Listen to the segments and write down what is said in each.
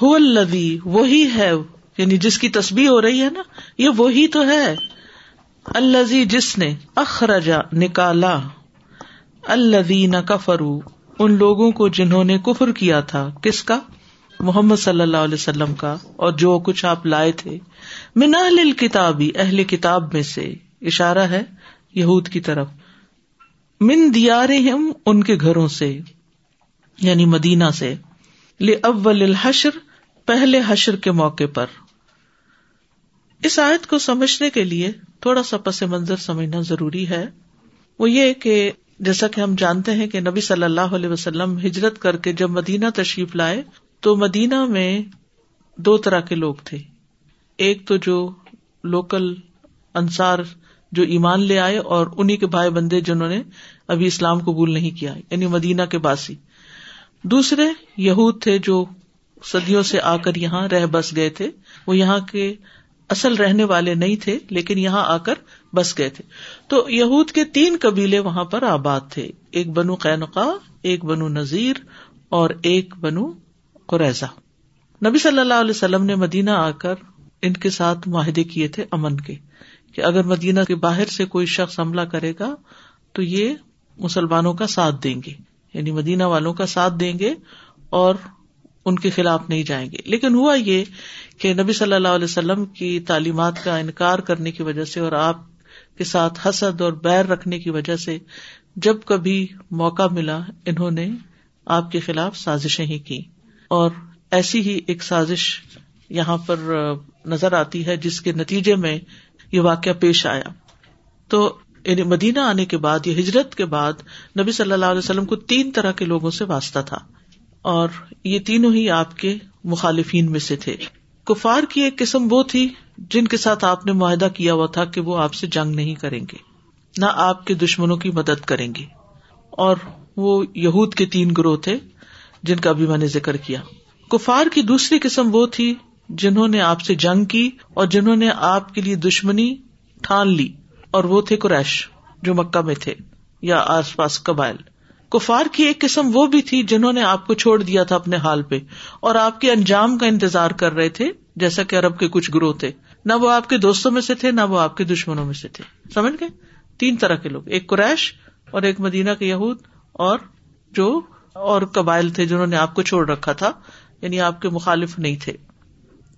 الدی وہی ہے یعنی جس کی تصبیح ہو رہی ہے نا، یہ وہی تو ہے۔ الزی جس نے اخرجا نکالا۔ الدین کفرو ان لوگوں کو جنہوں نے کفر کیا تھا۔ کس کا؟ محمد صلی اللہ علیہ وسلم کا۔ اور جو کچھ آپ لائے تھے۔ من اہل کتابی اہل کتاب میں سے۔ اشارہ ہے یہود کی طرف۔ من دیار ان کے گھروں سے یعنی مدینہ سے۔ اول الحشر پہلے حشر کے موقع پر۔ اس آیت کو سمجھنے کے لیے تھوڑا سا پس منظر سمجھنا ضروری ہے۔ وہ یہ کہ جیسا کہ ہم جانتے ہیں کہ نبی صلی اللہ علیہ وسلم ہجرت کر کے جب مدینہ تشریف لائے تو مدینہ میں دو طرح کے لوگ تھے۔ ایک تو جو لوکل انصار جو ایمان لے آئے اور انہیں کے بھائی بندے جنہوں نے ابھی اسلام قبول نہیں کیا یعنی مدینہ کے باسی۔ دوسرے یہود تھے جو صدیوں سے آ کر یہاں رہ بس گئے تھے۔ وہ یہاں کے اصل رہنے والے نہیں تھے، لیکن یہاں آ کر بس گئے تھے۔ تو یہود کے تین قبیلے وہاں پر آباد تھے۔ ایک بنو قینقا ایک بنو نذیر اور ایک بنو قریضہ نبی صلی اللہ علیہ وسلم نے مدینہ آ کر ان کے ساتھ معاہدے کیے تھے امن کے، کہ اگر مدینہ کے باہر سے کوئی شخص حملہ کرے گا تو یہ مسلمانوں کا ساتھ دیں گے۔ یعنی مدینہ والوں کا ساتھ دیں گے اور ان کے خلاف نہیں جائیں گے۔ لیکن ہوا یہ کہ نبی صلی اللہ علیہ وسلم کی تعلیمات کا انکار کرنے کی وجہ سے اور آپ کے ساتھ حسد اور بیر رکھنے کی وجہ سے جب کبھی موقع ملا، انہوں نے آپ کے خلاف سازشیں ہی کی۔ اور ایسی ہی ایک سازش یہاں پر نظر آتی ہے جس کے نتیجے میں یہ واقعہ پیش آیا۔ تو یعنی مدینہ آنے کے بعد یا ہجرت کے بعد نبی صلی اللہ علیہ وسلم کو تین طرح کے لوگوں سے واسطہ تھا۔ اور یہ تینوں ہی آپ کے مخالفین میں سے تھے۔ کفار کی ایک قسم وہ تھی جن کے ساتھ آپ نے معاہدہ کیا ہوا تھا کہ وہ آپ سے جنگ نہیں کریں گے، نہ آپ کے دشمنوں کی مدد کریں گے۔ اور وہ یہود کے تین گروہ تھے جن کا بھی میں نے ذکر کیا۔ کفار کی دوسری قسم وہ تھی جنہوں نے آپ سے جنگ کی اور جنہوں نے آپ کے لیے دشمنی ٹھان لی، اور وہ تھے قریش جو مکہ میں تھے یا آس پاس قبائل۔ کفار کی ایک قسم وہ بھی تھی جنہوں نے آپ کو چھوڑ دیا تھا اپنے حال پہ اور آپ کے انجام کا انتظار کر رہے تھے جیسا کہ ارب کے کچھ گروہ تھے۔ نہ وہ آپ کے دوستوں میں سے تھے، نہ وہ آپ کے دشمنوں میں سے تھے۔ سمجھ گئے؟ تین طرح کے لوگ، ایک قریش اور ایک مدینہ کے یہود اور جو اور قبائل تھے جنہوں نے آپ کو چھوڑ رکھا تھا یعنی آپ کے مخالف نہیں تھے۔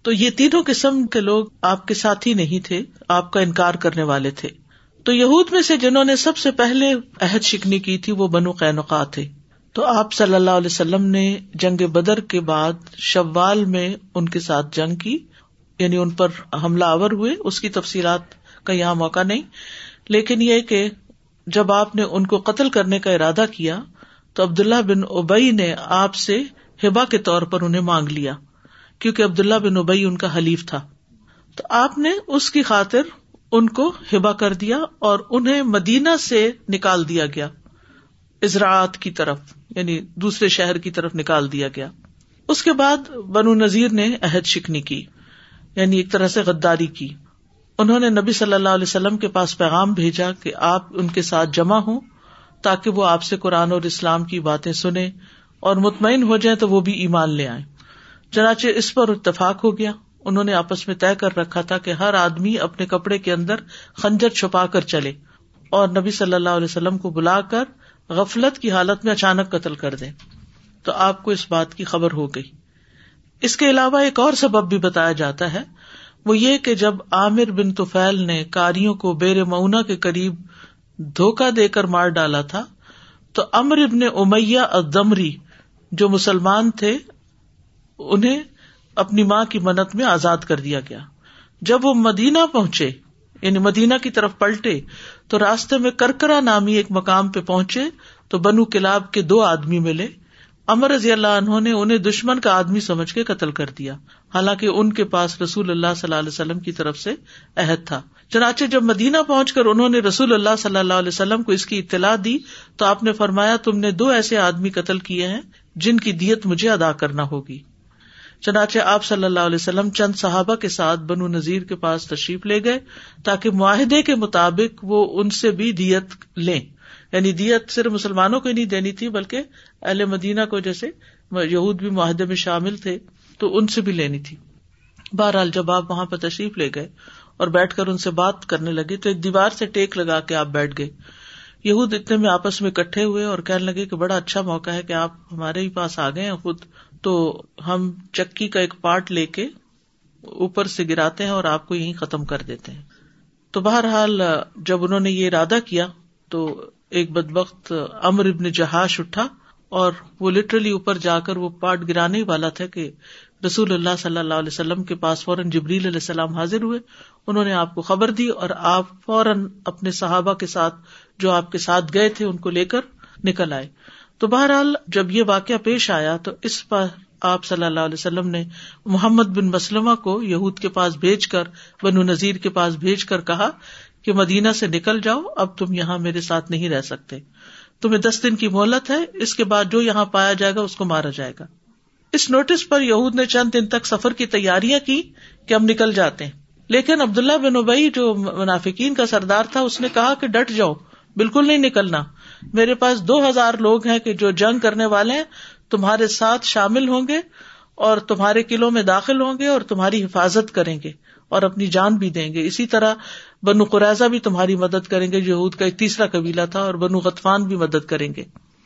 تو یہ تینوں قسم کے لوگ آپ کے ساتھ نہیں تھے، آپ کا انکار کرنے والے تھے۔ تو یہود میں سے جنہوں نے سب سے پہلے عہد شکنی کی تھی، وہ بنو قینقا تھے۔ تو آپ صلی اللہ علیہ وسلم نے جنگ بدر کے بعد شوال میں ان کے ساتھ جنگ کی یعنی ان پر حملہ آور ہوئے۔ اس کی تفصیلات کا یہاں موقع نہیں۔ لیکن یہ کہ جب آپ نے ان کو قتل کرنے کا ارادہ کیا، تو عبداللہ بن اوبئی نے آپ سے ہبا کے طور پر انہیں مانگ لیا، کیونکہ عبداللہ بن اوبئی ان کا حلیف تھا۔ تو آپ نے اس کی خاطر ان کو ہبا کر دیا اور انہیں مدینہ سے نکال دیا گیا۔ ازراعت کی طرف یعنی دوسرے شہر کی طرف نکال دیا گیا۔ اس کے بعد بنو نذیر نے عہد شکنی کی یعنی ایک طرح سے غداری کی۔ انہوں نے نبی صلی اللہ علیہ وسلم کے پاس پیغام بھیجا کہ آپ ان کے ساتھ جمع ہوں تاکہ وہ آپ سے قرآن اور اسلام کی باتیں سنیں اور مطمئن ہو جائیں تو وہ بھی ایمان لے آئے چنانچہ اس پر اتفاق ہو گیا۔ انہوں نے آپس میں طے کر رکھا تھا کہ ہر آدمی اپنے کپڑے کے اندر خنجر چھپا کر چلے اور نبی صلی اللہ علیہ وسلم کو بلا کر غفلت کی حالت میں اچانک قتل کر دے تو آپ کو اس بات کی خبر ہو گئی۔ اس کے علاوہ ایک اور سبب بھی بتایا جاتا ہے۔ وہ یہ کہ جب عامر بن توفیل نے کاریوں کو بیر مئنا کے قریب دھوکا دے کر مار ڈالا تھا، تو امر ابن امیہ ادمری جو مسلمان تھے، انہیں اپنی ماں کی منت میں آزاد کر دیا گیا۔ جب وہ مدینہ پہنچے یعنی مدینہ کی طرف پلٹے، تو راستے میں کرکرا نامی ایک مقام پہ پہنچے، تو بنو کلاب کے دو آدمی ملے۔ امر رضی اللہ عنہ نے انہیں دشمن کا آدمی سمجھ کے قتل کر دیا۔ حالانکہ ان کے پاس رسول اللہ صلی اللہ علیہ وسلم کی طرف سے عہد تھا۔ چنانچہ جب مدینہ پہنچ کر انہوں نے رسول اللہ صلی اللہ علیہ وسلم کو اس کی اطلاع دی، تو آپ نے فرمایا، تم نے دو ایسے آدمی قتل کیے ہیں جن کی دیت مجھے ادا کرنا ہوگی۔ چنانچہ آپ صلی اللہ علیہ وسلم چند صحابہ کے ساتھ بنو نذیر کے پاس تشریف لے گئے تاکہ معاہدے کے مطابق وہ ان سے بھی دیت لیں۔ یعنی دیت صرف مسلمانوں کو نہیں دینی تھی، بلکہ اہل مدینہ کو جیسے یہود بھی معاہدے میں شامل تھے تو ان سے بھی leni تھی۔ بہرحال جب آپ وہاں پہ تشریف لے گئے اور بیٹھ کر ان سے بات کرنے لگے تو ایک دیوار سے ٹیک لگا کے آپ بیٹھ گئے۔ یہود اتنے میں آپس میں اکٹھے ہوئے اور کہنے لگے کہ بڑا اچھا موقع ہے کہ آپ ہمارے ہی پاس آ گئے ہیں، خود تو ہم چکی کا ایک پارٹ لے کے اوپر سے گراتے ہیں اور آپ کو یہیں ختم کر دیتے ہیں۔ تو بہرحال، جب انہوں نے یہ ارادہ کیا، تو ایک بد وقت امر ابن جہاش اٹھا اور وہ لٹرلی اوپر جا کر وہ پارٹ گرانے والا تھا کہ رسول اللہ صلی اللہ علیہ وسلم کے پاس فوراً جبریل علیہ السلام حاضر ہوئے۔ انہوں نے آپ کو خبر دی اور آپ فوراً اپنے صحابہ کے ساتھ جو آپ کے ساتھ گئے تھے، ان کو لے کر نکل آئے۔ تو بہرحال جب یہ واقعہ پیش آیا تو اس پر آپ صلی اللہ علیہ وسلم نے محمد بن مسلمہ کو یہود کے پاس بھیج کر، بنو نذیر کے پاس بھیج کر کہا کہ مدینہ سے نکل جاؤ، اب تم یہاں میرے ساتھ نہیں رہ سکتے۔ تمہیں دس دن کی مہلت ہے، اس کے بعد جو یہاں پایا جائے گا، اس کو مارا جائے گا۔ اس نوٹس پر یہود نے چند دن تک سفر کی تیاریاں کی کہ ہم نکل جاتے ہیں۔ لیکن عبداللہ بن ابئی جو منافقین کا سردار تھا، اس نے کہا کہ ڈٹ جاؤ، بالکل نہیں نکلنا۔ میرے پاس دو ہزار لوگ ہیں کہ جو جنگ کرنے والے ہیں، تمہارے ساتھ شامل ہوں گے اور تمہارے قلعوں میں داخل ہوں گے اور تمہاری حفاظت کریں گے اور اپنی جان بھی دیں گے۔ اسی طرح بنو قرضہ بھی تمہاری مدد کریں گے، یہود کا ایک تیسرا قبیلہ تھا اور بنو غطفان بھی مدد کریں گے۔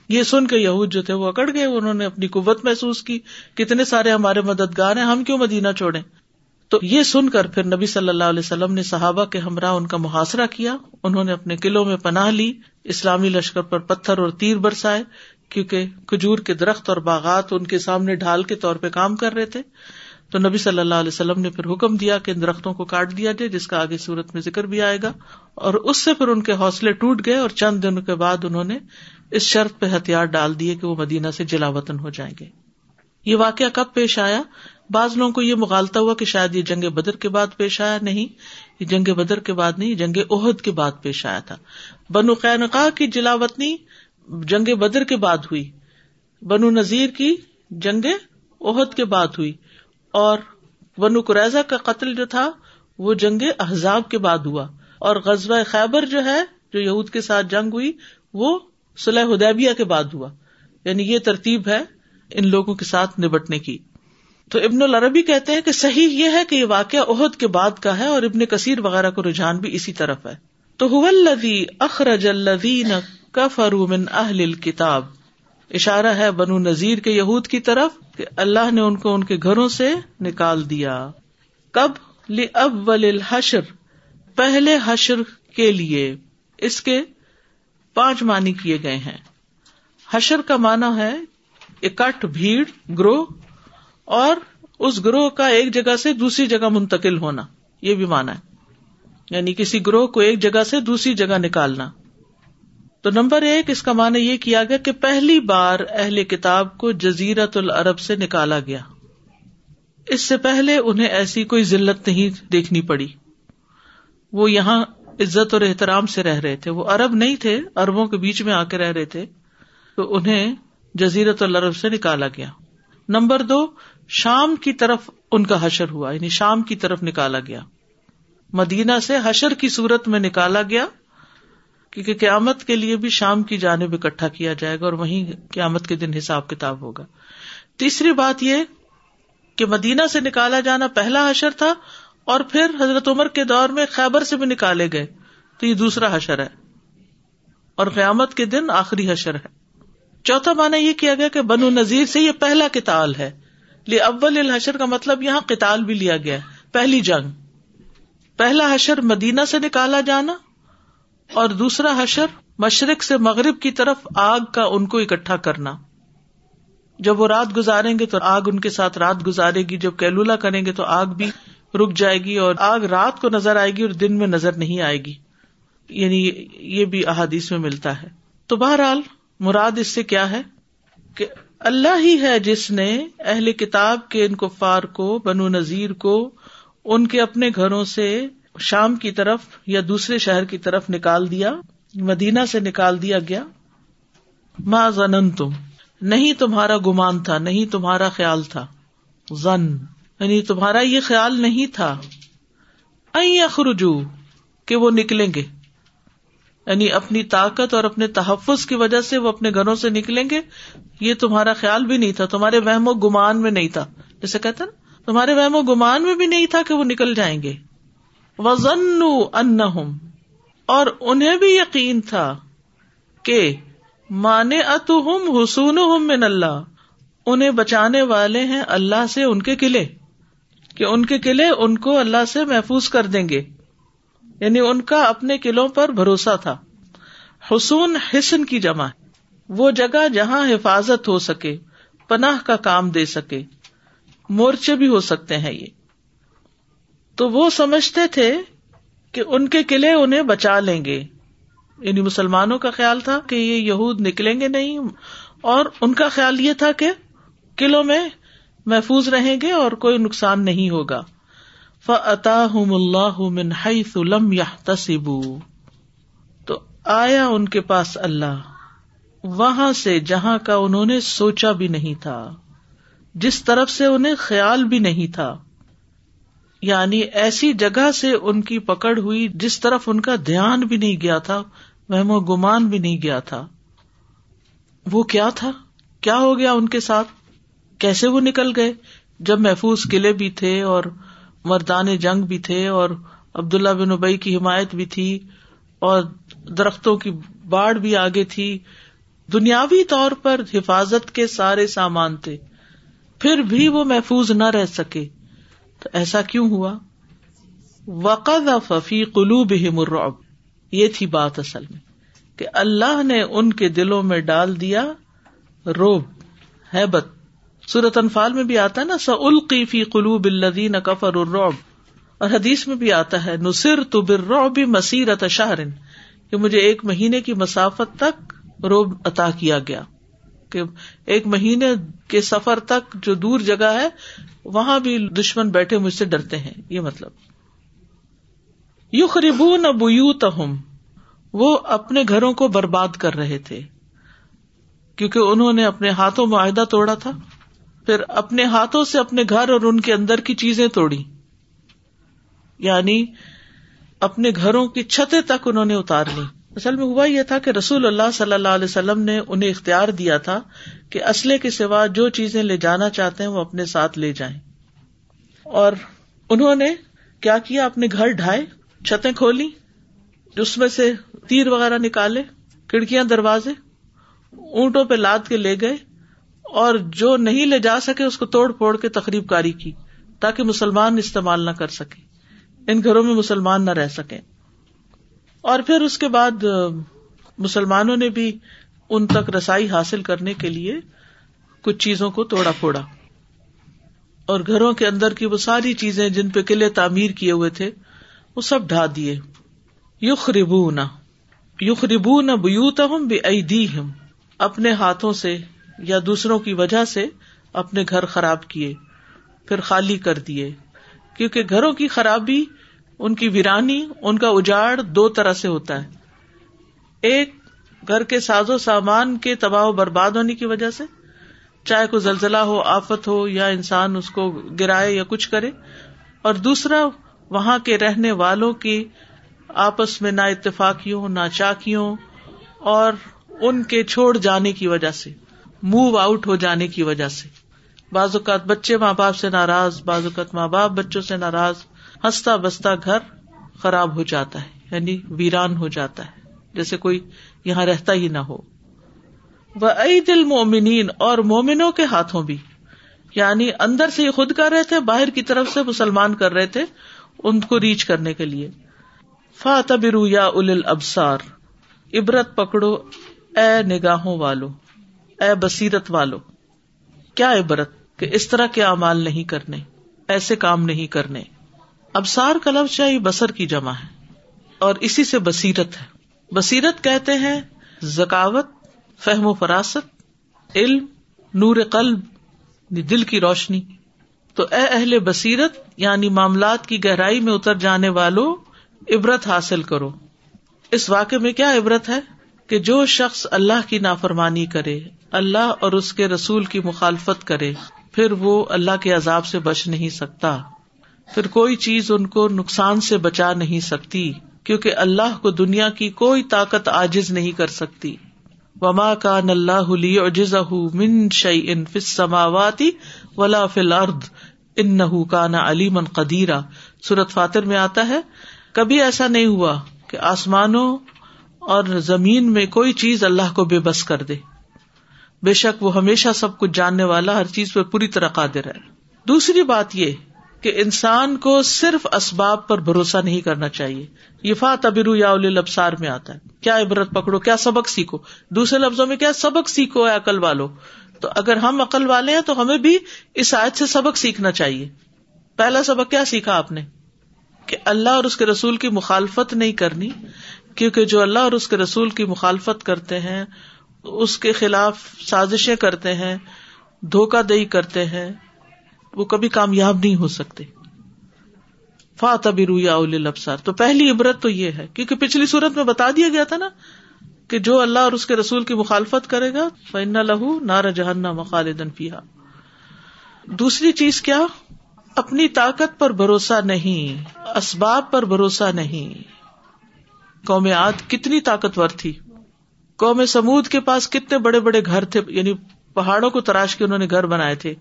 یہ سن کے یہود جو تھے وہ اکڑ گئے، انہوں نے اپنی قوت محسوس کی۔ کتنے سارے ہمارے مددگار ہیں، ہم کیوں مدینہ چھوڑے تو یہ سن کر پھر نبی صلی اللہ علیہ وسلم نے صحابہ کے ہمراہ ان کا محاصرہ کیا۔ انہوں نے اپنے قلعوں میں پناہ لی، اسلامی لشکر پر پتھر اور تیر برسائے، کیونکہ کھجور کے درخت اور باغات ان کے سامنے ڈھال کے طور پہ کام کر رہے تھے۔ تو نبی صلی اللہ علیہ وسلم نے پھر حکم دیا کہ ان درختوں کو کاٹ دیا جائے، جس کا آگے صورت میں ذکر بھی آئے گا۔ اور اس سے پھر ان کے حوصلے ٹوٹ گئے اور چند دنوں کے بعد انہوں نے اس شرط پہ ہتھیار ڈال دیے کہ وہ مدینہ سے جلا وطن ہو جائیں گے۔ یہ واقعہ کب پیش آیا؟ بعض لوگوں کو یہ مغالتا ہوا کہ شاید یہ جنگ بدر کے بعد پیش آیا نہیں، یہ جنگ بدر کے بعد نہیں جنگ عہد کے بعد پیش آیا تھا۔ بنو قینقا کی جلا وطنی جنگ بدر کے بعد ہوئی۔ بنو نذیر کی جنگ عہد کے بعد ہوئی۔ اور بنو قریضہ کا قتل جو تھا، وہ جنگ احزاب کے بعد ہوا۔ اور غزوہ خیبر جو ہے، جو یہود کے ساتھ جنگ ہوئی، وہ صلح حدیبیہ کے بعد ہوا۔ یعنی یہ ترتیب ہے ان لوگوں کے ساتھ نبٹنے کی۔ تو ابن العربی کہتے ہیں کہ صحیح یہ ہے کہ یہ واقعہ عہد کے بعد کا ہے اور ابن کثیر وغیرہ کو رجحان بھی اسی طرف ہے۔ تو اخرج الذین کفروا من اہل الکتاب اشارہ ہے بنو نذیر کے یہود کی طرف کہ اللہ نے ان کو ان کے گھروں سے نکال دیا۔ کب؟ لاول الحشر۔ پہلے حشر کے لیے۔ اس کے پانچ معنی کیے گئے ہیں۔ حشر کا مانا ہے اکٹھ بھیڑ، گروہ اور اس گروہ کا ایک جگہ سے دوسری جگہ منتقل ہونا، یہ بھی مانا ہے۔ یعنی کسی گروہ کو ایک جگہ سے دوسری جگہ نکالنا۔ تو نمبر ایک، اس کا معنی یہ کیا گیا کہ پہلی بار اہل کتاب کو جزیرت العرب سے نکالا گیا۔ اس سے پہلے انہیں ایسی کوئی ضلعت نہیں دیکھنی پڑی۔ وہ یہاں عزت اور احترام سے رہ رہے تھے۔ وہ ارب نہیں تھے اربوں کے بیچ میں آ کے رہ رہے تھے۔ تو انہیں جزیرت العرب سے نکالا گیا۔ نمبر دو شام کی طرف ان کا حشر ہوا یعنی شام کی طرف نکالا گیا۔ مدینہ سے حشر کی صورت میں نکالا گیا، کیونکہ قیامت کے لیے بھی شام کی جانب اکٹھا کیا جائے گا اور وہیں قیامت کے دن حساب کتاب ہوگا۔ تیسری بات یہ کہ مدینہ سے نکالا جانا پہلا حشر تھا اور پھر حضرت عمر کے دور میں خیبر سے بھی نکالے گئے، تو یہ دوسرا حشر ہے۔ اور قیامت کے دن آخری حشر ہے۔ چوتھا مانا یہ کیا گیا کہ بنو نذیر سے یہ پہلا کتال ہے۔ اول الحشر کا مطلب یہاں کتال بھی لیا گیا پہلی جنگ۔ پہلا حشر مدینہ سے نکالا جانا اور دوسرا حشر مشرق سے مغرب کی طرف آگ کا ان کو اکٹھا کرنا۔ جب وہ رات گزاریں گے تو آگ ان کے ساتھ رات گزارے گی۔ جب کیلولا کریں گے تو آگ بھی رک جائے گی اور آگ رات کو نظر آئے گی اور دن میں نظر نہیں آئے گی۔ یعنی یہ بھی احادیث میں ملتا ہے۔ تو بہرحال مراد اس سے کیا ہے کہ اللہ ہی ہے جس نے اہل کتاب کے ان کفار کو، بنو نذیر کو ان کے اپنے گھروں سے شام کی طرف یا دوسرے شہر کی طرف نکال دیا، مدینہ سے نکال دیا گیا۔ ماں زن تم نہیں تمہارا گمان تھا، نہیں تمہارا خیال تھا۔ زن یعنی تمہارا یہ خیال نہیں تھا۔ اخرجو کہ وہ نکلیں گے۔ یعنی اپنی طاقت اور اپنے تحفظ کی وجہ سے وہ اپنے گھروں سے نکلیں گے، یہ تمہارا خیال بھی نہیں تھا، تمہارے وہم و گمان میں نہیں تھا۔ جیسے کہتے نا، تمہارے وہم و گمان میں بھی نہیں تھا کہ وہ نکل جائیں گے۔ وزن ان اور انہیں بھی یقین تھا کہ مانے اتم حسون من اللہ، انہیں بچانے والے ہیں اللہ سے ان کے قلعے۔ کہ ان کے قلعے ان کو اللہ سے محفوظ کر دیں گے۔ یعنی ان کا اپنے قلعوں پر بھروسہ تھا۔ حسون حسن کی جمع وہ جگہ جہاں حفاظت ہو سکے، پناہ کا کام دے سکے۔ مورچے بھی ہو سکتے ہیں یہ۔ تو وہ سمجھتے تھے کہ ان کے قلعے انہیں بچا لیں گے۔ یعنی مسلمانوں کا خیال تھا کہ یہ یہود نکلیں گے نہیں، اور ان کا خیال یہ تھا کہ قلعوں میں محفوظ رہیں گے اور کوئی نقصان نہیں ہوگا۔ اللہ لم یا تو آیا ان کے پاس اللہ۔ وہاں سے جہاں کا انہوں نے سوچا بھی نہیں تھا۔ جس طرف سے انہیں خیال بھی نہیں تھا۔ یعنی ایسی جگہ سے ان کی پکڑ ہوئی جس طرف ان کا دھیان بھی نہیں گیا تھا و گمان بھی نہیں گیا تھا۔ وہ کیا تھا؟ کیا ہو گیا ان کے ساتھ؟ کیسے وہ نکل گئے؟ جب محفوظ قلعے بھی تھے اور مردان جنگ بھی تھے اور عبداللہ بن ابئی کی حمایت بھی تھی اور درختوں کی باڑ بھی آگے تھی۔ دنیاوی طور پر حفاظت کے سارے سامان تھے۔ پھر بھی وہ محفوظ نہ رہ سکے۔ تو ایسا کیوں ہوا؟ وقد ففی قلوب الرعب۔ یہ تھی بات اصل میں کہ اللہ نے ان کے دلوں میں ڈال دیا روب ہے بت سورت انفال میں بھی آتا ہے نا سلقی فی قلوب الدین کفر الرعب۔ اور حدیث میں بھی آتا ہے نصر تو برعب مسیرت شہرن کہ مجھے ایک مہینے کی مسافت تک روب عطا کیا گیا۔ کہ ایک مہینے کے سفر تک جو دور جگہ ہے، وہاں بھی دشمن بیٹھے مجھ سے ڈرتے ہیں۔ یہ مطلب۔ یو خریبو نہ تہم وہ اپنے گھروں کو برباد کر رہے تھے۔ کیونکہ انہوں نے اپنے ہاتھوں معاہدہ توڑا تھا۔ پھر اپنے ہاتھوں سے اپنے گھر اور ان کے اندر کی چیزیں توڑی۔ یعنی اپنے گھروں کی چھتیں تک انہوں نے اتار لی۔ اصل میں ہوا یہ تھا کہ رسول اللہ صلی اللہ علیہ وسلم نے انہیں اختیار دیا تھا کہ اسلحے کے سوا جو چیزیں لے جانا چاہتے ہیں وہ اپنے ساتھ لے جائیں۔ اور انہوں نے کیا کیا؟ اپنے گھر ڈھائے، چھتیں کھولی، اس میں سے تیر وغیرہ نکالے، کھڑکیاں، دروازے، اونٹوں پہ لاد کے لے گئے۔ اور جو نہیں لے جا سکے اس کو توڑ پھوڑ کے تقریب کاری کی تاکہ مسلمان استعمال نہ کر سکے۔ ان گھروں میں مسلمان نہ رہ سکے۔ اور پھر اس کے بعد، مسلمانوں نے بھی ان تک رسائی حاصل کرنے کے لیے کچھ چیزوں کو توڑا پھوڑا۔ اور گھروں کے اندر کی وہ ساری چیزیں جن پہ قلعے تعمیر کیے ہوئے تھے، وہ سب ڈھا دیے۔ یوخ ربو نہ یوخ ربو نہ بوت ہم بے ہم اپنے ہاتھوں سے یا دوسروں کی وجہ سے اپنے گھر خراب کیے، پھر خالی کر دیے۔ کیونکہ گھروں کی خرابی، ان کی ویرانی، ان کا اجاڑ دو طرح سے ہوتا ہے۔ ایک، گھر کے ساز و سامان کے تباہ و برباد ہونے کی وجہ سے، چاہے کوئی زلزلہ ہو، آفت ہو، یا انسان اس کو گرائے یا کچھ کرے۔ اور دوسرا، وہاں کے رہنے والوں کی آپس میں نہ اتفاقیوں نہ چاکیوں اور ان کے چھوڑ جانے کی وجہ سے۔ موو آؤٹ ہو جانے کی وجہ سے۔ بعض اوقات بچے ماں باپ سے ناراض، بعض اوقات ماں باپ بچوں سے ناراض۔ ہنستا بستا گھر خراب ہو جاتا ہے یعنی ویران ہو جاتا ہے۔ جیسے کوئی یہاں رہتا ہی نہ ہو۔ وہ دل مومنین اور مومنوں کے ہاتھوں بھی۔ یعنی اندر سے یہ خود کر رہے تھے، باہر کی طرف سے مسلمان کر رہے تھے ان کو ریچ کرنے کے لیے۔ فاتبرو یا ال ابسار عبرت پکڑو، اے نگاہوں والو۔ اے بصیرت والو، کیا عبرت کہ اس طرح کے اعمال نہیں کرنے، ایسے کام نہیں کرنے۔ ابسار کا لفظ چاہیے بسر کی جمع ہے، اور اسی سے بصیرت ہے۔ بصیرت کہتے ہیں ذکاوت، فہم و فراست، علم، نور قلب یعنی دل کی روشنی۔ تو اے اہل بصیرت یعنی معاملات کی گہرائی میں اتر جانے والوں عبرت حاصل کرو۔ اس واقعے میں کیا عبرت ہے؟ کہ جو شخص اللہ کی نافرمانی کرے اللہ اور اس کے رسول کی مخالفت کرے، پھر وہ اللہ کے عذاب سے بچ نہیں سکتا۔ پھر کوئی چیز ان کو نقصان سے بچا نہیں سکتی، کیونکہ اللہ کو دنیا کی کوئی طاقت آجز نہیں کر سکتی۔ وما کا نلہ من شعی ان فسماواتی ولا فل ارد ان نہ کا نا علیمن قدیرا سورت فاتر میں آتا ہے، کبھی ایسا نہیں ہوا کہ آسمانوں اور زمین میں کوئی چیز اللہ کو بے بس کر دے۔ بے شک وہ ہمیشہ سب کچھ جاننے والا ہر چیز پہ پوری طرح قادر ہے۔ دوسری بات یہ کہ انسان کو صرف اسباب پر بھروسہ نہیں کرنا چاہیے۔ یہ فا تبرو یا لبسار میں آتا ہے۔ کیا عبرت پکڑو، کیا سبق سیکھو۔ دوسرے لفظوں میں کیا سبق سیکھو ہے عقل والو۔ تو اگر ہم عقل والے ہیں تو ہمیں بھی اس آیت سے سبق سیکھنا چاہیے۔ پہلا سبق کیا سیکھا آپ نے؟ کہ اللہ اور اس کے رسول کی مخالفت نہیں کرنی، کیونکہ جو اللہ اور اس کے رسول کی مخالفت کرتے ہیں اس کے خلاف سازشیں کرتے ہیں دھوکہ دہی کرتے ہیں، وہ کبھی کامیاب نہیں ہو سکتے۔ فا تبھی رویا لبسار تو پہلی عبرت تو یہ ہے، کیونکہ پچھلی صورت میں بتا دیا گیا تھا نا کہ جو اللہ اور اس کے رسول کی مخالفت کرے گا فن لہو نار جہنہ مخالدن فیحا دوسری چیز کیا؟ اپنی طاقت پر بھروسہ نہیں، اسباب پر بھروسہ نہیں۔ قوم عاد کتنی طاقتور تھی۔ قوم سمود کے پاس کتنے بڑے بڑے گھر تھے یعنی پہاڑوں کو تراش کے انہوں نے گھر بنائے تھے۔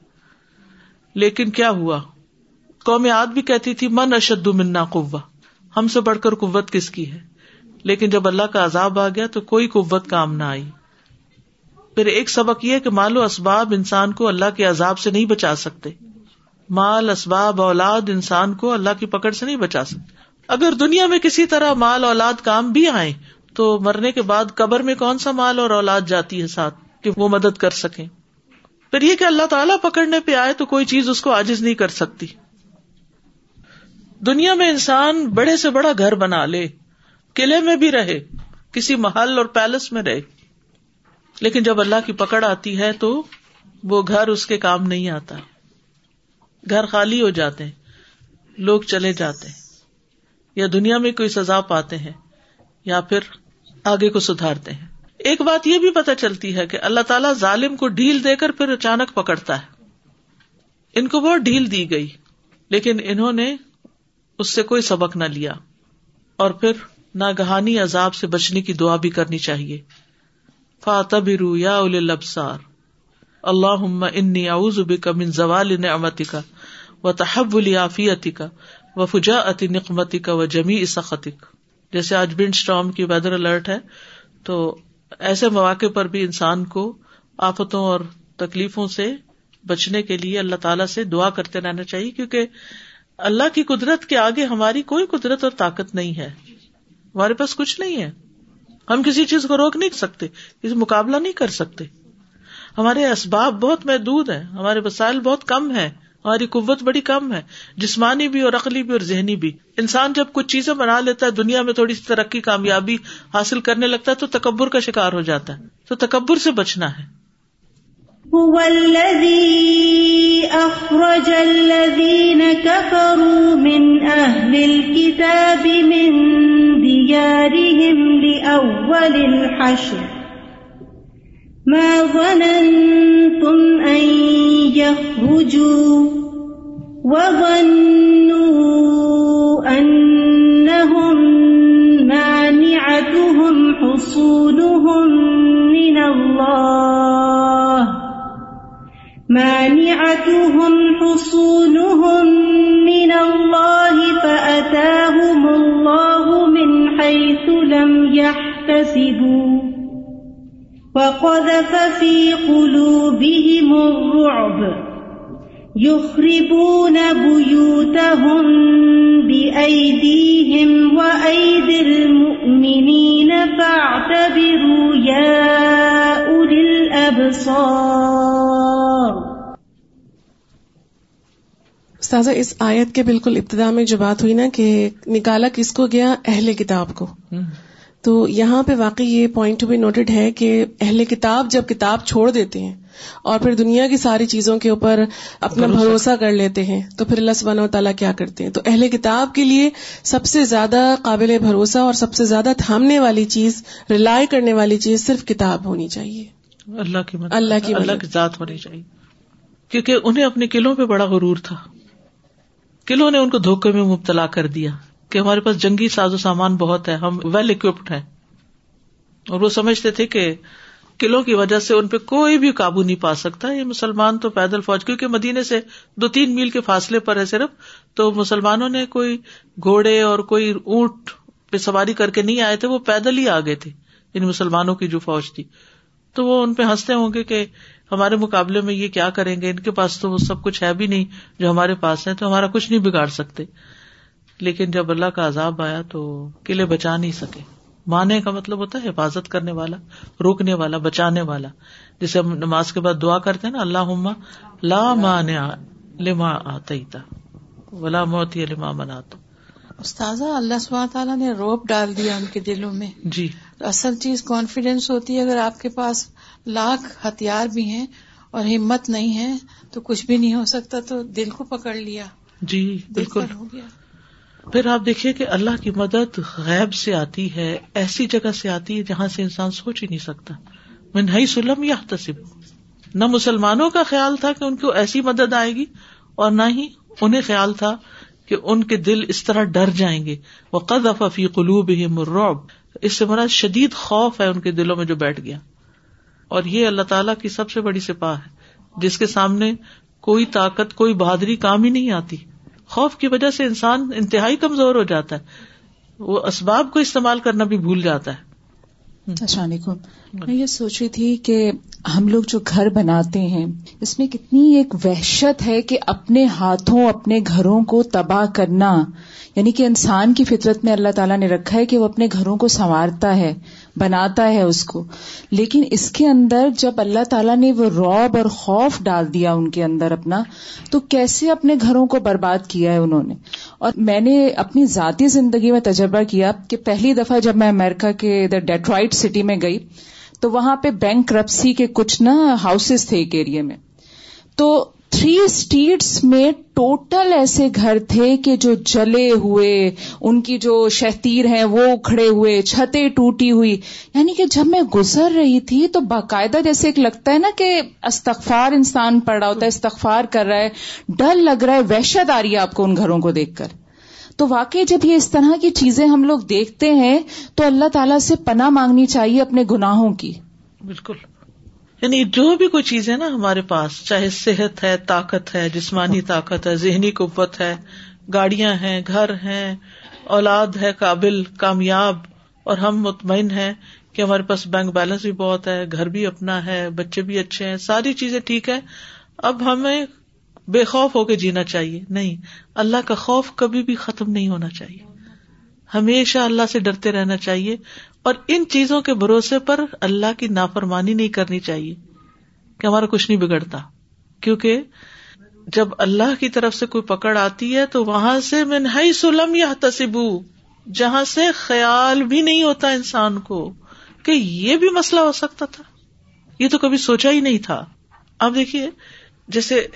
لیکن کیا ہوا؟ قوم عاد بھی کہتی تھی، من اشد منا قوا ہم سے بڑھ کر قوت کس کی ہے؟ لیکن جب اللہ کا عذاب آ گیا تو کوئی قوت کام نہ آئی۔ پھر ایک سبق یہ کہ مال و اسباب انسان کو اللہ کے عذاب سے نہیں بچا سکتے۔ مال، اسباب، اولاد انسان کو اللہ کی پکڑ سے نہیں بچا سکتے۔ اگر دنیا میں کسی طرح مال، اولاد کام بھی آئے تو مرنے کے بعد قبر میں کون سا مال اور اولاد جاتی ہے ساتھ کہ وہ مدد کر سکے پھر یہ کہ اللہ تعالیٰ پکڑنے پہ آئے تو کوئی چیز اس کو آجز نہیں کر سکتی۔ دنیا میں انسان بڑے سے بڑا گھر بنا لے، قلعے میں بھی رہے، کسی محل اور پیلس میں رہے۔ لیکن جب اللہ کی پکڑ آتی ہے تو وہ گھر اس کے کام نہیں آتا۔ گھر خالی ہو جاتے ہیں، لوگ چلے جاتے ہیں، یا دنیا میں کوئی سزا پاتے ہیں۔ یا پھر آگے کو سدھارتے ہیں۔ ایک بات یہ بھی پتا چلتی ہے کہ اللہ تعالیٰ ظالم کو ڈھیل دے کر پھر اچانک پکڑتا ہے۔ ان کو بہت ڈھیل دی گئی، لیکن انہوں نے اس سے کوئی سبق نہ لیا۔ اور پھر ناگہانی عذاب سے بچنے کی دعا بھی کرنی چاہیے۔ فاتب یا لبسار اللہ انی اعوذ بک من زوال نعمتی کا و تحب العافیتی کا و فجا اتی نقمتی کا و جمی سختک جیسے آج بنڈ اسٹام کی ویدر الرٹ ہے، تو ایسے مواقع پر بھی انسان کو آفتوں اور تکلیفوں سے بچنے کے لیے اللہ تعالیٰ سے دعا کرتے رہنا چاہیے، کیونکہ اللہ کی قدرت کے آگے ہماری کوئی قدرت اور طاقت نہیں ہے۔ ہمارے پاس کچھ نہیں ہے۔ ہم کسی چیز کو روک نہیں سکتے، کسی مقابلہ نہیں کر سکتے۔ ہمارے اسباب بہت محدود ہیں، ہمارے وسائل بہت کم ہے ہماری قوت بڑی کم ہے، جسمانی بھی اور عقلی بھی اور ذہنی بھی۔ انسان جب کچھ چیزیں بنا لیتا ہے، دنیا میں تھوڑی سی ترقی، کامیابی حاصل کرنے لگتا ہے، تو تکبر کا شکار ہو جاتا ہے۔ تو تکبر سے بچنا ہے۔ ما ظننتم أن يخرجوا وظنوا أنهم مانعتهم حصولهم من الله مانعتهم حصولهم من الله فأتاهم الله من حيث لم يحتسبوا وقذف في قلوبهم الرعب يخربون بيوتهم بأيديهم وأيدي المؤمنين فاعتبروا يا أولي الأبصار استاذہ اس آیت کے بالکل ابتدا میں جو بات ہوئی نا کہ نکالا کس کو گیا؟ اہل کتاب کو۔ تو یہاں پہ واقعی یہ پوائنٹ ٹو بی نوٹڈ ہے کہ اہل کتاب جب کتاب چھوڑ دیتے ہیں اور پھر دنیا کی ساری چیزوں کے اوپر اپنا بھروسہ کر لیتے ہیں تو پھر اللہ سبحانہ و تعالیٰ کیا کرتے ہیں؟ تو اہل کتاب کے لیے سب سے زیادہ قابل بھروسہ اور سب سے زیادہ تھامنے والی چیز ریلائی کرنے والی چیز صرف کتاب ہونی چاہیے۔ اللہ کی اللہ کی اللہ کی ذات ہونی چاہیے۔ کیونکہ انہیں اپنے قلعوں پہ بڑا غرور تھا۔ قلعوں نے ان کو دھوکے میں مبتلا کر دیا۔ کہ ہمارے پاس جنگی ساز و سامان بہت ہے، ہم ویل اکوپڈ ہیں۔ اور وہ سمجھتے تھے کہ قلعوں کی وجہ سے ان پہ کوئی بھی قابو نہیں پا سکتا۔ یہ مسلمان تو پیدل فوج، کیونکہ مدینے سے دو تین میل کے فاصلے پر ہے صرف، تو مسلمانوں نے کوئی گھوڑے اور کوئی اونٹ پہ سواری کر کے نہیں آئے تھے، وہ پیدل ہی آگے تھے ان مسلمانوں کی جو فوج تھی۔ تو وہ ان پہ ہنستے ہوں گے کہ ہمارے مقابلے میں یہ کیا کریں گے؟ ان کے پاس تو وہ سب کچھ ہے بھی نہیں جو ہمارے پاس ہے تو ہمارا کچھ نہیں بگاڑ سکتے۔ لیکن جب اللہ کا عذاب آیا تو قلعے بچا نہیں سکے۔ مانے کا مطلب ہوتا ہے حفاظت کرنے والا روکنے والا بچانے والا۔ جسے ہم نماز کے بعد دعا کرتے ہیں نا اللہ لا مانع لما آتا ولا موتی لما مناتا استاذہ اللہ سب تعالیٰ نے روپ ڈال دیا ان کے دلوں میں۔ جی۔ اصل چیز کانفیڈینس ہوتی ہے اگر آپ کے پاس لاکھ ہتھیار بھی ہیں اور ہمت نہیں ہے تو کچھ بھی نہیں ہو سکتا تو دل کو پکڑ لیا۔ جی بالکل۔ ہو گیا۔ پھر آپ دیکھیے کہ اللہ کی مدد غیب سے آتی ہے، ایسی جگہ سے آتی ہے جہاں سے انسان سوچ ہی نہیں سکتا۔ میں سلم یا تصب نہ مسلمانوں کا خیال تھا کہ ان کو ایسی مدد آئے گی اور نہ ہی انہیں خیال تھا کہ ان کے دل اس طرح ڈر جائیں گے۔ وہ قد افی قلوب ہی مرعب اس سے مراد شدید خوف ہے ان کے دلوں میں جو بیٹھ گیا۔ اور یہ اللہ تعالیٰ کی سب سے بڑی سپاہ ہے۔ جس کے سامنے کوئی طاقت، کوئی بہادری کام ہی نہیں آتی۔ خوف کی وجہ سے انسان انتہائی کمزور ہو جاتا ہے۔ وہ اسباب کو استعمال کرنا بھی بھول جاتا ہے۔ اچھا، السلام علیکم۔ میں یہ سوچ رہی تھی کہ ہم لوگ جو گھر بناتے ہیں، اس میں کتنی ایک وحشت ہے کہ اپنے ہاتھوں، اپنے گھروں کو تباہ کرنا۔ یعنی کہ انسان کی فطرت میں اللہ تعالیٰ نے رکھا ہے کہ وہ اپنے گھروں کو سنوارتا ہے، بناتا ہے اس کو۔ لیکن اس کے اندر جب اللہ تعالیٰ نے وہ روب اور خوف ڈال دیا ان کے اندر اپنا، تو کیسے اپنے گھروں کو برباد کیا ہے انہوں نے؟ اور میں نے اپنی ذاتی زندگی میں تجربہ کیا کہ پہلی دفعہ جب میں امیرکا کے ادھر ڈیٹرائٹ سٹی میں گئی تو وہاں پہ بینک رپسی کے کچھ نا ہاؤسز تھے ایک ایریا میں۔ تو تھری اسٹریٹس میں ٹوٹل ایسے گھر تھے کہ جو جلے ہوئے، ان کی جو شہتیر ہیں وہ کھڑے ہوئے، چھتیں ٹوٹی ہوئی۔ یعنی کہ جب میں گزر رہی تھی تو باقاعدہ جیسے ایک لگتا ہے نا کہ استغفار انسان پڑ رہا ہوتا ہے، استغفار کر رہا ہے، ڈر لگ رہا ہے، وحشت آ رہی ہے آپ کو ان گھروں کو دیکھ کر۔ تو واقعی جب یہ اس طرح کی چیزیں ہم لوگ دیکھتے ہیں تو اللہ تعالیٰ سے پناہ مانگنی چاہیے اپنے گناہوں کی۔ بالکل۔ یعنی جو بھی کوئی چیز ہے نا ہمارے پاس، چاہے صحت ہے، طاقت ہے، جسمانی طاقت ہے، ذہنی قوت ہے، گاڑیاں ہیں، گھر ہیں، اولاد ہے، قابل، کامیاب، اور ہم مطمئن ہیں کہ ہمارے پاس بینک بیلنس بھی بہت ہے، گھر بھی اپنا ہے، بچے بھی اچھے ہیں، ساری چیزیں ٹھیک ہے۔ اب ہمیں بے خوف ہو کے جینا چاہیے۔ نہیں، اللہ کا خوف کبھی بھی ختم نہیں ہونا چاہیے۔ ہمیشہ اللہ سے ڈرتے رہنا چاہیے اور ان چیزوں کے بھروسے پر اللہ کی نافرمانی نہیں کرنی چاہیے کہ ہمارا کچھ نہیں بگڑتا۔ کیونکہ جب اللہ کی طرف سے کوئی پکڑ آتی ہے تو وہاں سے منہائی سلم یا تصبو جہاں سے خیال بھی نہیں ہوتا انسان کو کہ یہ بھی مسئلہ ہو سکتا تھا۔ یہ تو کبھی سوچا ہی نہیں تھا۔ اب دیکھیے، جیسے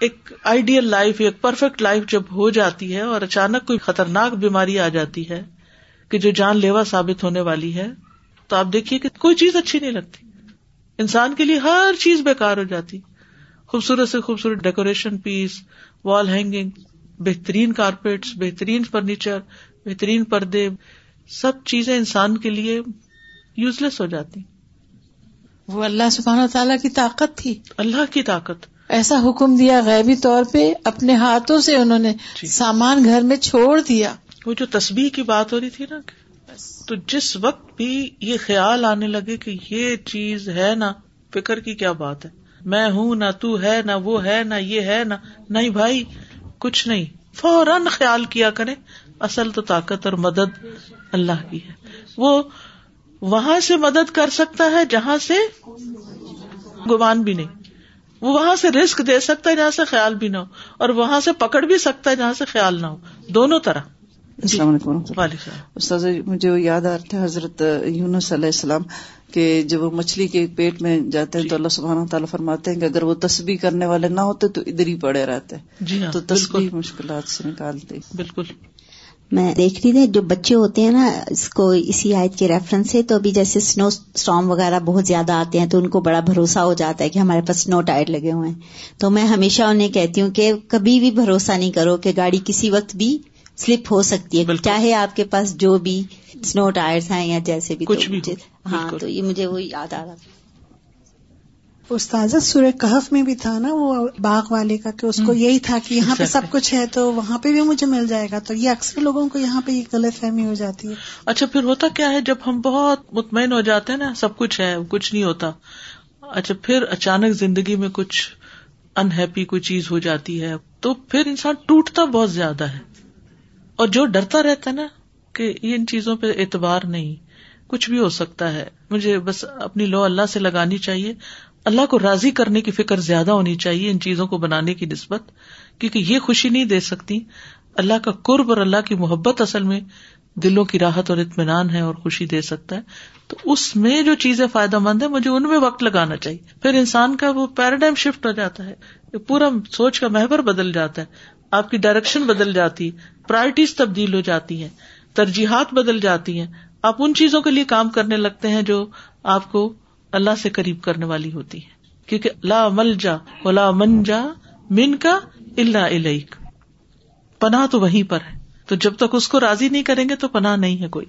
ایک آئیڈیل لائف ایک پرفیکٹ لائف جب ہو جاتی ہے اور اچانک کوئی خطرناک بیماری آ جاتی ہے کہ جو جان لیوا ثابت ہونے والی ہے تو آپ دیکھیے کہ کوئی چیز اچھی نہیں لگتی۔ انسان کے لیے ہر چیز بےکار ہو جاتی۔ خوبصورت سے خوبصورت ڈیکوریشن پیس وال ہینگنگ بہترین کارپیٹ بہترین فرنیچر بہترین پردے سب چیزیں انسان کے لیے یوز لیس ہو جاتی۔ وہ اللہ سبحانہ تعالیٰ کی طاقت تھی۔ اللہ کی طاقت۔ ایسا حکم دیا غیبی طور پہ اپنے ہاتھوں سے انہوں نے جی۔ سامان گھر میں چھوڑ دیا۔ وہ جو تصویر کی بات ہو رہی تھی نا تو جس وقت بھی یہ خیال آنے لگے کہ یہ چیز ہے نا فکر کی کیا بات ہے؟ میں ہوں نہ تو ہے نہ وہ ہے نہ یہ ہے نہ نہیں بھائی کچھ نہیں۔ فوراً خیال کیا کرے اصل تو طاقت اور مدد اللہ کی ہے۔ وہ وہاں سے مدد کر سکتا ہے جہاں سے گمان بھی نہیں۔ وہ وہاں سے رسک دے سکتا ہے جہاں سے خیال بھی نہ ہو اور وہاں سے پکڑ بھی سکتا ہے جہاں سے خیال نہ ہو۔ دونوں طرح۔ جی۔ السلام علیکم استاذ مجھے وہ یاد آ رہا تھا حضرت یونس علیہ السلام کہ جب وہ مچھلی کے پیٹ میں جاتے ہیں تو جی۔ اللہ سبحانہ تعالیٰ فرماتے ہیں کہ اگر وہ تسبیح کرنے والے نہ ہوتے تو ادھر ہی پڑے رہتے۔ جی ہاں تو تسبیح مشکلات سے نکالتے۔ بالکل۔ میں دیکھ رہی تھی جو بچے ہوتے ہیں نا اس کو اسی آیت کے ریفرنس سے تو ابھی جیسے سنو اسٹارم وغیرہ بہت زیادہ آتے ہیں تو ان کو بڑا بھروسہ ہو جاتا ہے کہ ہمارے پاس سنو ٹائر لگے ہوئے ہیں۔ تو میں ہمیشہ انہیں کہتی ہوں کہ کبھی بھی بھروسہ نہیں کرو کہ گاڑی کسی وقت بھی سلپ ہو سکتی ہے۔ چاہے آپ کے پاس جو بھی سنو ٹائرس ہیں یا جیسے بھی کچھ بھی ہاں تو یہ مجھے وہ یاد آ رہا استاذ سورہ کہف میں بھی تھا نا وہ باغ والے کا کہ اس کو یہی تھا کہ یہاں پہ سب کچھ ہے تو وہاں پہ بھی مجھے مل جائے گا۔ تو یہ اکثر لوگوں کو یہاں پہ یہ غلط فہمی ہو جاتی ہے۔ اچھا پھر ہوتا کیا ہے؟ جب ہم بہت مطمئن ہو جاتے ہیں نا سب کچھ ہے کچھ نہیں ہوتا۔ اچھا پھر اچانک زندگی میں کچھ انہیپی کوئی چیز ہو جاتی ہے تو پھر انسان ٹوٹتا بہت زیادہ ہے۔ اور جو ڈرتا رہتا ہے نا کہ ان چیزوں پہ اعتبار نہیں کچھ بھی ہو سکتا ہے۔ مجھے بس اپنی لو اللہ سے لگانی چاہیے۔ اللہ کو راضی کرنے کی فکر زیادہ ہونی چاہیے ان چیزوں کو بنانے کی نسبت، کیونکہ یہ خوشی نہیں دے سکتی۔ اللہ کا قرب اور اللہ کی محبت اصل میں دلوں کی راحت اور اطمینان ہے اور خوشی دے سکتا ہے۔ تو اس میں جو چیزیں فائدہ مند ہے مجھے ان میں وقت لگانا چاہیے۔ پھر انسان کا وہ پیراڈائم شفٹ ہو جاتا ہے۔ پورا سوچ کا محور بدل جاتا ہے۔ آپ کی ڈائریکشن بدل جاتی پرائرٹیز تبدیل ہو جاتی ہیں، ترجیحات بدل جاتی ہیں۔ آپ ان چیزوں کے لیے کام کرنے لگتے ہیں جو آپ کو اللہ سے قریب کرنے والی ہوتی ہے کیونکہ لا مل جا ولا من جا من کا اللہ علیک پناہ تو وہیں پر ہے۔ تو جب تک اس کو راضی نہیں کریں گے تو پناہ نہیں ہے کوئی۔